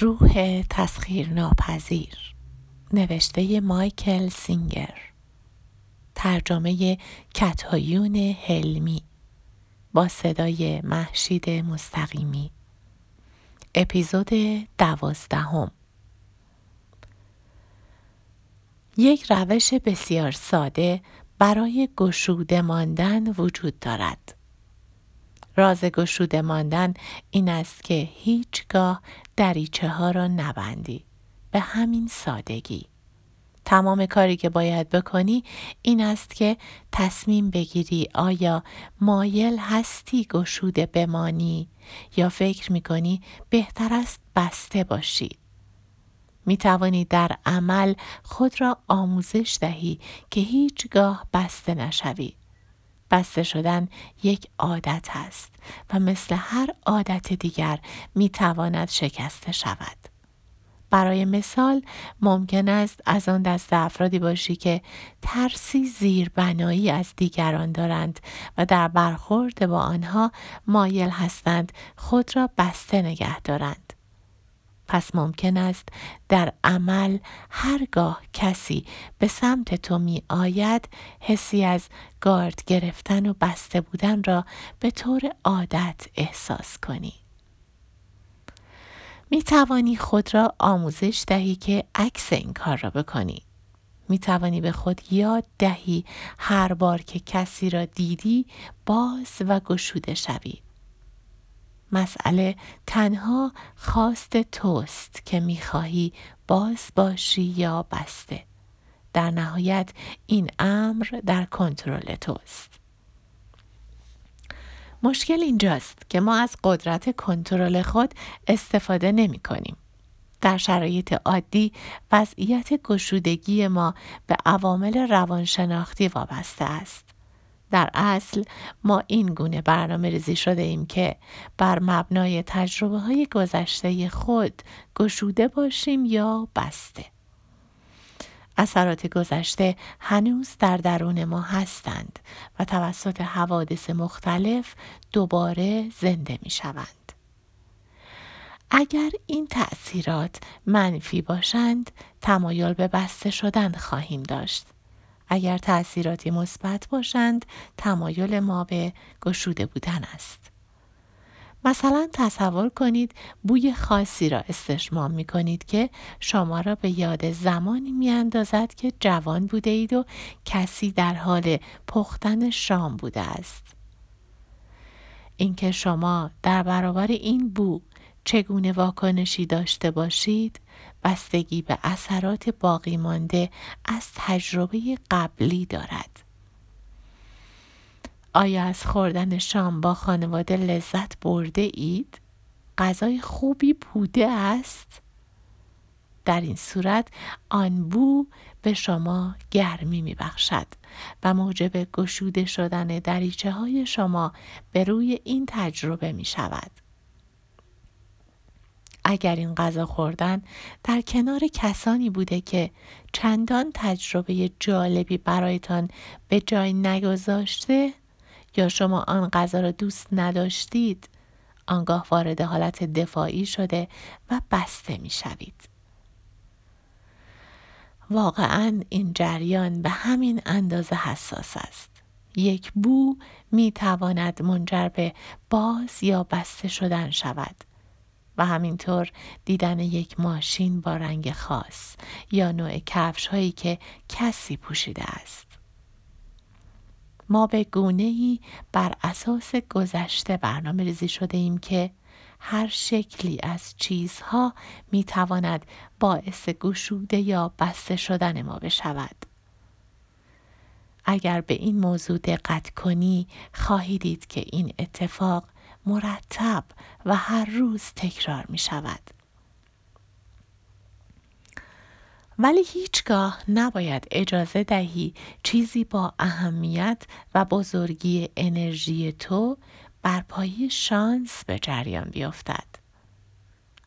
روح تسخیر ناپذیر نوشته مایکل سینگر ترجمه کتایون هلمی با صدای محشید مستقیمی. اپیزود دوازدهم. یک روش بسیار ساده برای گشوده ماندن وجود دارد. راز گشوده ماندن این است که هیچگاه دریچه ها را نبندی. به همین سادگی. تمام کاری که باید بکنی این است که تصمیم بگیری آیا مایل هستی گشوده بمانی یا فکر می‌کنی بهتر است بسته باشی. می توانی در عمل خود را آموزش دهی که هیچگاه بسته نشوی. بسته شدن یک عادت است و مثل هر عادت دیگر می تواند شکسته شود. برای مثال ممکن است از آن دست افرادی باشی که ترسی زیربنایی از دیگران دارند و در برخورد با آنها مایل هستند خود را بسته نگه دارند. پس ممکن است در عمل هرگاه کسی به سمت تو می آید حسی از گارد گرفتن و بسته بودن را به طور عادت احساس کنی. می توانی خود را آموزش دهی که عکس این کار را بکنی. می توانی به خود یاد دهی هر بار که کسی را دیدی باز و گشوده شوی. مسئله تنها خواست توست که می‌خواهی باز باشی یا بسته. در نهایت این امر در کنترل توست. مشکل اینجاست که ما از قدرت کنترل خود استفاده نمی کنیم. در شرایط عادی وضعیت گشودگی ما به عوامل روانشناختی وابسته است. در اصل ما این گونه برنامه ریزی شده ایم که بر مبنای تجربه های گذشته خود گشوده باشیم یا بسته. اثرات گذشته هنوز در درون ما هستند و توسط حوادث مختلف دوباره زنده می شوند. اگر این تأثیرات منفی باشند تمایل به بسته شدن خواهیم داشت اگر تأثیراتی مثبت باشند تمایل ما به گشوده بودن است مثلا تصور کنید بوی خاصی را استشمام می کنید که شما را به یاد زمانی می اندازد که جوان بوده اید و کسی در حال پختن شام بوده است. اینکه شما در برابر این بو چگونه واکنشی داشته باشید بستگی به اثرات باقی مانده از تجربه قبلی دارد. آیا از خوردن شام با خانواده لذت برده اید؟ غذای خوبی بوده است؟ در این صورت آن بو به شما گرمی می بخشد و موجب گشوده شدن دریچه های شما به روی این تجربه می شود. اگر این غذا خوردن در کنار کسانی بوده که چندان تجربه جالبی برایتان به جای نگذاشته یا شما آن غذا را دوست نداشتید آنگاه وارد حالت دفاعی شده و بسته می شوید. واقعا این جریان به همین اندازه حساس است. یک بو می تواند منجر به باز یا بسته شدن شود و همینطور دیدن یک ماشین با رنگ خاص یا نوع کفش هایی که کسی پوشیده است. ما به گونه ای بر اساس گذشته برنامه ریزی شده ایم که هر شکلی از چیزها می تواند باعث گشوده یا بسته شدن ما بشود. اگر به این موضوع دقت کنی خواهی دید که این اتفاق مرتب و هر روز تکرار می شود. ولی هیچگاه نباید اجازه دهی چیزی با اهمیت و بزرگی انرژی تو بر پای شانس به جریان بیفتد.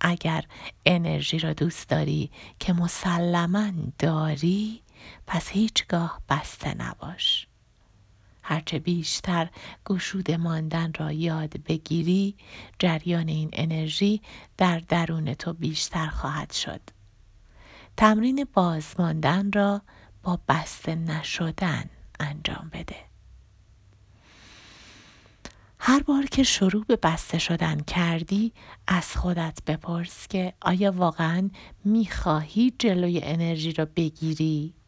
اگر انرژی را دوست داری که مسلما داری پس هیچگاه بسته نباش. هرچه بیشتر گشوده ماندن را یاد بگیری جریان این انرژی در درون تو بیشتر خواهد شد. تمرین بازماندن را با بسته نشدن انجام بده. هر بار که شروع به بسته شدن کردی از خودت بپرس که آیا واقعا می‌خواهی جلوی انرژی را بگیری؟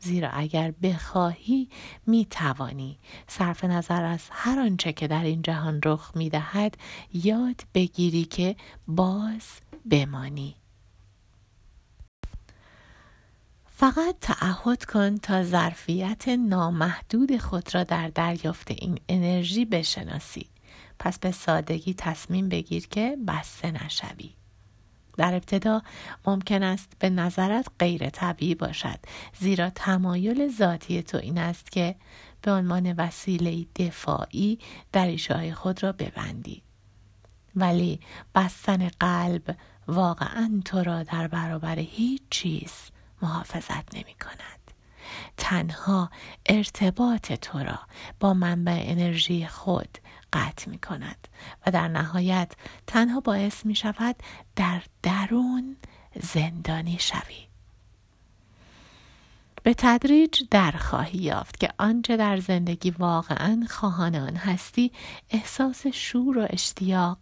زیرا اگر بخواهی می توانی صرف نظر از هر آنچه که در این جهان رخ می دهد یاد بگیری که باز بمانی. فقط تعهد کن تا ظرفیت نامحدود خود را در دریافت این انرژی بشناسی. پس به سادگی تصمیم بگیر که بسته نشوی. در ابتدا ممکن است به نظرت غیر طبیعی باشد زیرا تمایل ذاتی تو این است که به عنوان وسیله دفاعی در خود را ببندی ولی بستن قلب واقعا تو را در برابر هیچ چیز محافظت نمی کند. تنها ارتباط تو را با منبع انرژی خود قطع می کند و در نهایت تنها باعث می شود در درون زندانی شوی. به تدریج در خواهی یافت که آنچه در زندگی واقعا خواهان آن هستی احساس شور و اشتیاق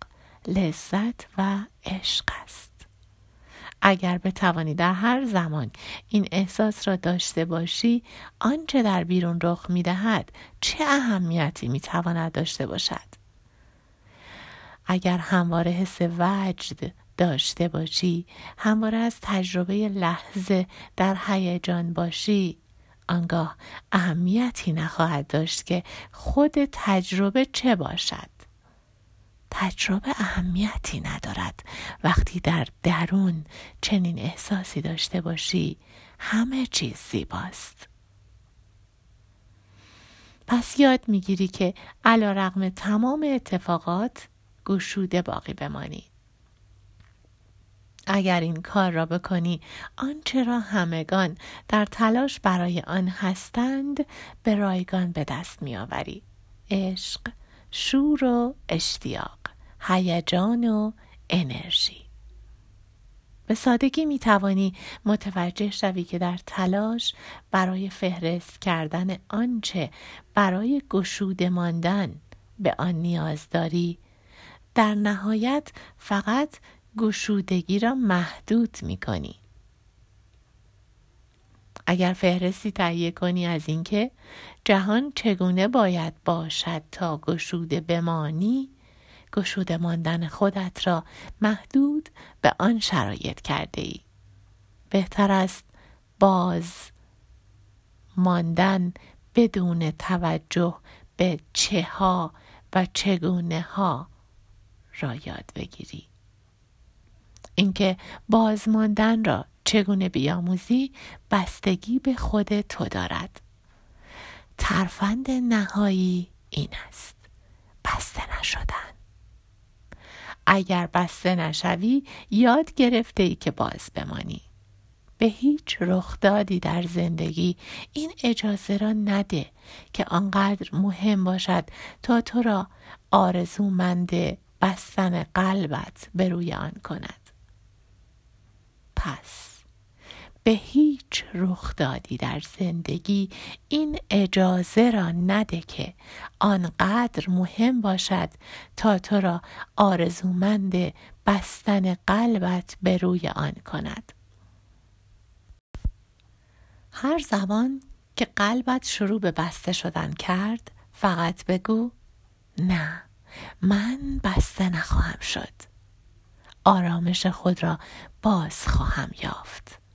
لذت و عشق است اگر بتوانی در هر زمان این احساس را داشته باشی آنچه در بیرون رخ می دهد چه اهمیتی می تواند داشته باشد؟ اگر همواره حس وجد داشته باشی همواره از تجربه لحظه در هیجان باشی آنگاه اهمیتی نخواهد داشت که خود تجربه چه باشد؟ تجربه اهمیتی ندارد. وقتی در درون چنین احساسی داشته باشی همه چیز زیباست. پس یاد می‌گیری که علا رقم تمام اتفاقات گشوده باقی بمانی. اگر این کار را بکنی آنچه را همگان در تلاش برای آن هستند به رایگان به دست میآوری. عشق شور و اشتیاق هیجان و انرژی به سادگی می توانی متوجه شوی که در تلاش برای فهرست کردن آنچه برای گشوده ماندن به آن نیاز داری در نهایت فقط گشودگی را محدود می کنی. اگر فهرستی تهیه کنی از اینکه جهان چگونه باید باشد تا گشوده بمانی گشوده ماندن خودت را محدود به آن شرایط کرده ای. بهتر است باز ماندن بدون توجه به چه ها و چگونه ها را یاد بگیری. اینکه باز ماندن را چگونه بیاموزی بستگی به خود تو دارد. ترفند نهایی این است. بسته نشدن. اگر بسته نشوی یاد گرفته ای که باز بمانی به هیچ رخدادی در زندگی این اجازه را نده که آنقدر مهم باشد تا تو را آرزومند بستن قلبت به روی آن کند پس به هیچ رخدادی در زندگی این اجازه را نده که آنقدر مهم باشد تا تو را آرزومند بستن قلبت به روی آن کند. هر زمان که قلبت شروع به بسته شدن کرد فقط بگو نه من بسته نخواهم شد. آرامش خود را باز خواهم یافت.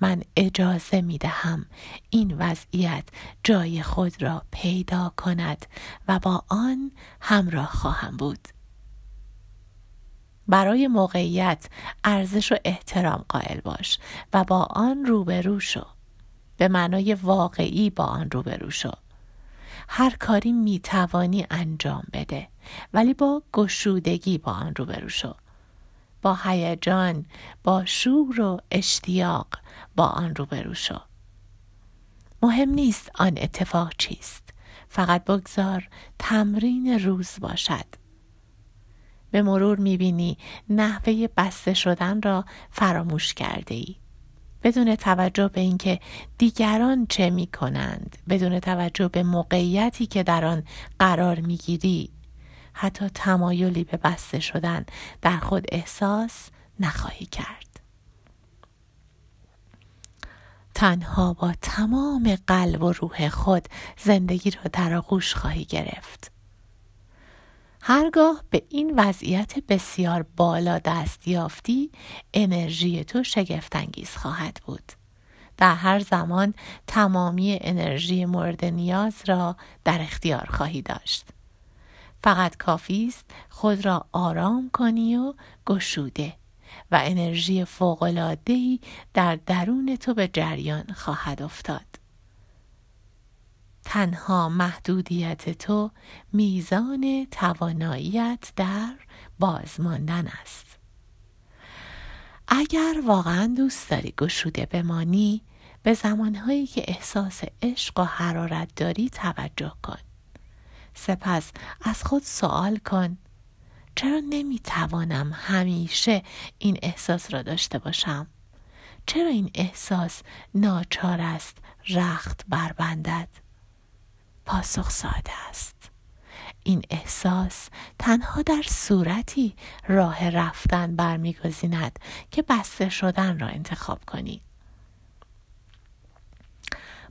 من اجازه می دهم این وضعیت جای خود را پیدا کند و با آن همراه خواهم بود. برای موقعیت ارزش و احترام قائل باش و با آن روبرو شو. به معنای واقعی با آن روبرو شو. هر کاری می توانی انجام بده ولی با گشودگی با آن روبرو شو. با هیجان با شور و اشتیاق با آن روبرو شو. مهم نیست آن اتفاق چیست. فقط بگذار تمرین روز باشد. به مرور می‌بینی نحوه بسته شدن را فراموش کرده ای. بدون توجه به اینکه دیگران چه می کنند بدون توجه به موقعیتی که در آن قرار می‌گیری حتی تمایلی به بسته شدن در خود احساس نخواهی کرد. تنها با تمام قلب و روح خود زندگی را در آغوش خواهی گرفت. هرگاه به این وضعیت بسیار بالا دست یافتی انرژی تو شگفتانگیز خواهد بود. در هر زمان تمامی انرژی مورد نیاز را در اختیار خواهی داشت. فقط کافی است خود را آرام کنی و گشوده و انرژی فوق‌العاده‌ای در درون تو به جریان خواهد افتاد. تنها محدودیت تو میزان تواناییت در بازماندن است. اگر واقعا دوست داری گشوده بمانی به زمانهایی که احساس عشق و حرارت داری توجه کن. سپس از خود سوال کن. چرا نمی‌توانم همیشه این احساس را داشته باشم؟ چرا این احساس ناچار است رخت بربندد پاسخ ساده است. این احساس تنها در صورتی راه رفتن برمیگزیند که بسته شدن را انتخاب کنی.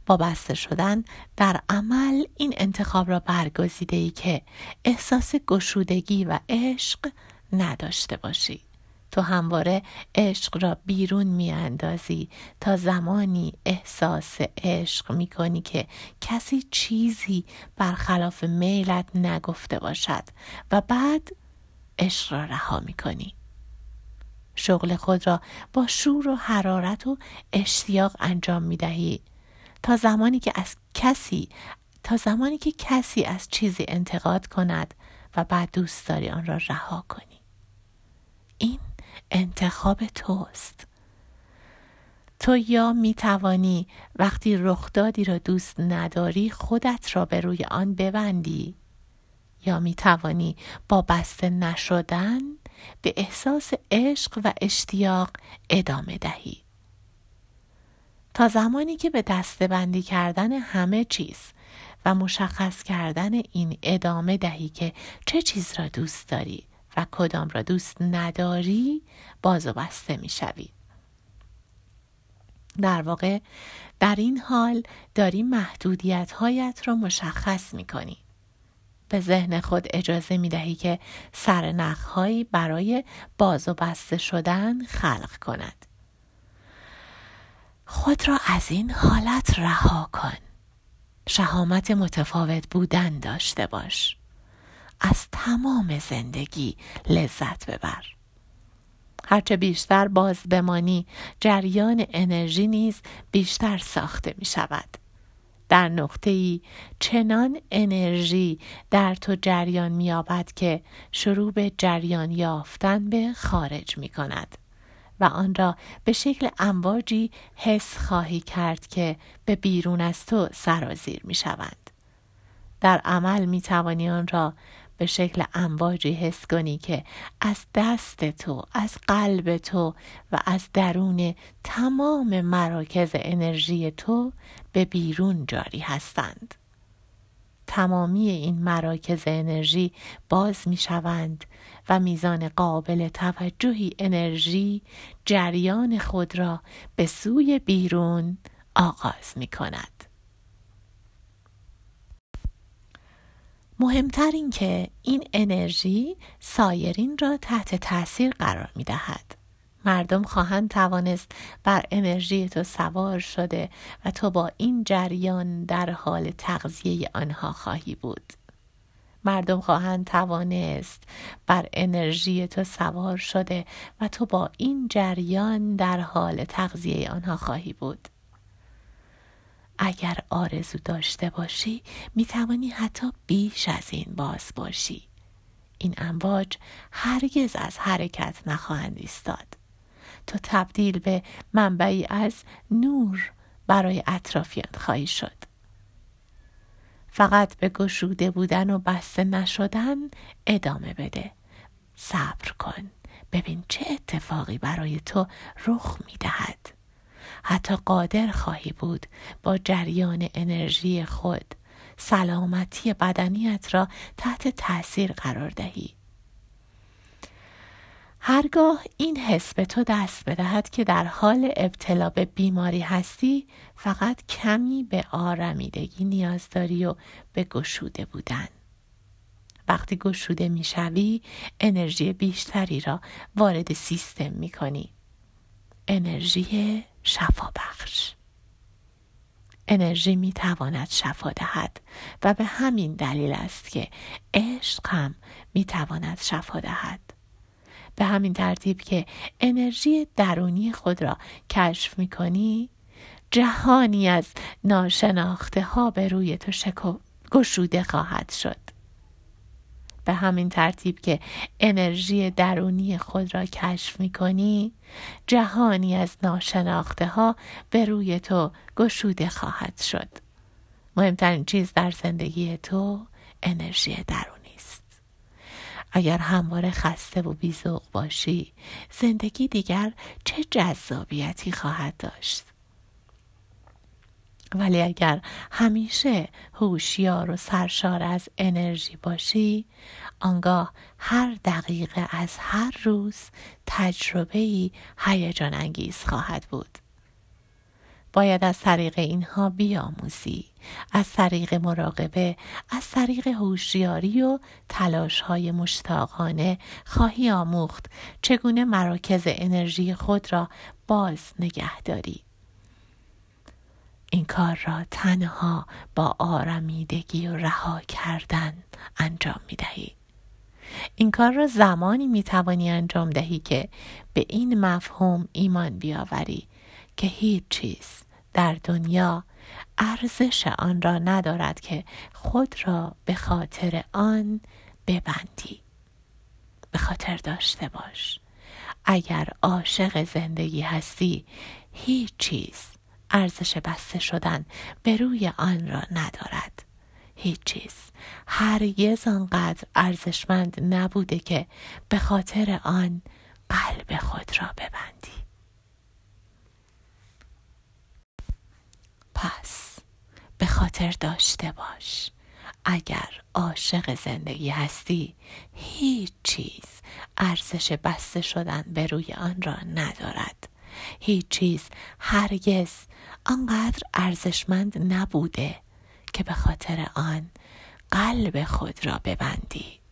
با بسته شدن در عمل این انتخاب را برگزیده ای که احساس گشودگی و عشق نداشته باشی تو همواره عشق را بیرون می اندازی تا زمانی احساس عشق می کنی که کسی چیزی برخلاف میلت نگفته باشد و بعد عشق را رها می کنی. شغل خود را با شور و حرارت و اشتیاق انجام می دهی تا زمانی که از کسی تا زمانی که کسی از چیزی انتقاد کند و بعد دوست داری آن را رها کنی. این انتخاب توست. تو یا می توانی وقتی رخدادی را دوست نداری خودت را به روی آن ببندی. یا می توانی با بسته نشدن به احساس عشق و اشتیاق ادامه دهی. تا زمانی که به دسته بندی کردن همه چیز و مشخص کردن این ادامه دهی که چه چیز را دوست داری و کدام را دوست نداری باز و بسته می شوی. در واقع در این حال داری محدودیت هایت را مشخص می کنی. به ذهن خود اجازه می دهی که سرنخهایی برای باز و بسته شدن خلق کند. خود را از این حالت رها کن. شهامت متفاوت بودن داشته باش. از تمام زندگی لذت ببر هرچه بیشتر باز بمانی جریان انرژی نیز بیشتر ساخته می شود در نقطه ای چنان انرژی در تو جریان می که شروع به جریان یافتن به خارج می کند و آن را به شکل امواجی حس خواهی کرد که به بیرون از تو سرازیر می شوند. در عمل می توانی آن را به شکل امواجی حس کنی که از دست تو از قلب تو و از درون تمام مراکز انرژی تو به بیرون جاری هستند تمامی این مراکز انرژی باز می شوند و میزان قابل توجهی انرژی جریان خود را به سوی بیرون آغاز می کند. مهمتر این که این انرژی سایرین را تحت تاثیر قرار می دهد. مردم خواهند توانست بر انرژی تو سوار شده و تو با این جریان در حال تغذیه آنها خواهی بود. مردم خواهند توانست بر انرژی تو سوار شده و تو با این جریان در حال تغذیه آنها خواهی بود. اگر آرزو داشته باشی می توانی حتی بیش از این باز باشی. این امواج هرگز از حرکت نخواهند ایستاد. تو تبدیل به منبعی از نور برای اطرافیان خواهی شد. فقط به گشوده بودن و بسته نشدن ادامه بده. صبر کن. ببین چه اتفاقی برای تو رخ می دهد حتی قادر خواهی بود با جریان انرژی خود سلامتی بدنیت را تحت تاثیر قرار دهی. هرگاه این حس به تو دست بدهد که در حال ابتلا به بیماری هستی فقط کمی به آرمیدگی نیاز داری و به گشوده بودن. وقتی گشوده می‌شوی انرژی بیشتری را وارد سیستم می کنی. انرژی شفا بخش انرژی می تواند شفا دهد و به همین دلیل است که عشق هم می تواند شفا دهد. به همین ترتیب که انرژی درونی خود را کشف می کنی جهانی از ناشناخته ها به روی تو شکو گشوده خواهد شد. به همین ترتیب که انرژی درونی خود را کشف می کنی جهانی از ناشناخته ها به روی تو گشوده خواهد شد. مهمترین چیز در زندگی تو انرژی درونی. اگر همواره خسته و بیزوق باشی زندگی دیگر چه جذابیتی خواهد داشت؟ ولی اگر همیشه هوشیار و سرشار از انرژی باشی آنگاه هر دقیقه از هر روز تجربه ای هیجان انگیز خواهد بود. باید از طریق اینها بیاموزی از طریق مراقبه از طریق هوشیاری و تلاش های مشتاقانه خواهی آموخت چگونه مراکز انرژی خود را باز نگه داری این کار را تنها با آرمیدگی و رها کردن انجام می دهی. این کار را زمانی می توانی انجام دهی که به این مفهوم ایمان بیاوری که هیچ چیز در دنیا ارزش آن را ندارد که خود را به خاطر آن ببندی. به خاطر داشته باش. اگر عاشق زندگی هستی هیچ چیز ارزش بسته شدن به روی آن را ندارد. هیچ چیز. هرگز آنقدر ارزشمند نبوده که به خاطر آن قلب خود را ببندی. پس به خاطر داشته باش. اگر عاشق زندگی هستی هیچ چیز ارزش بسته شدن به روی آن را ندارد. هیچ چیز هرگز آنقدر ارزشمند نبوده که به خاطر آن قلب خود را ببندی.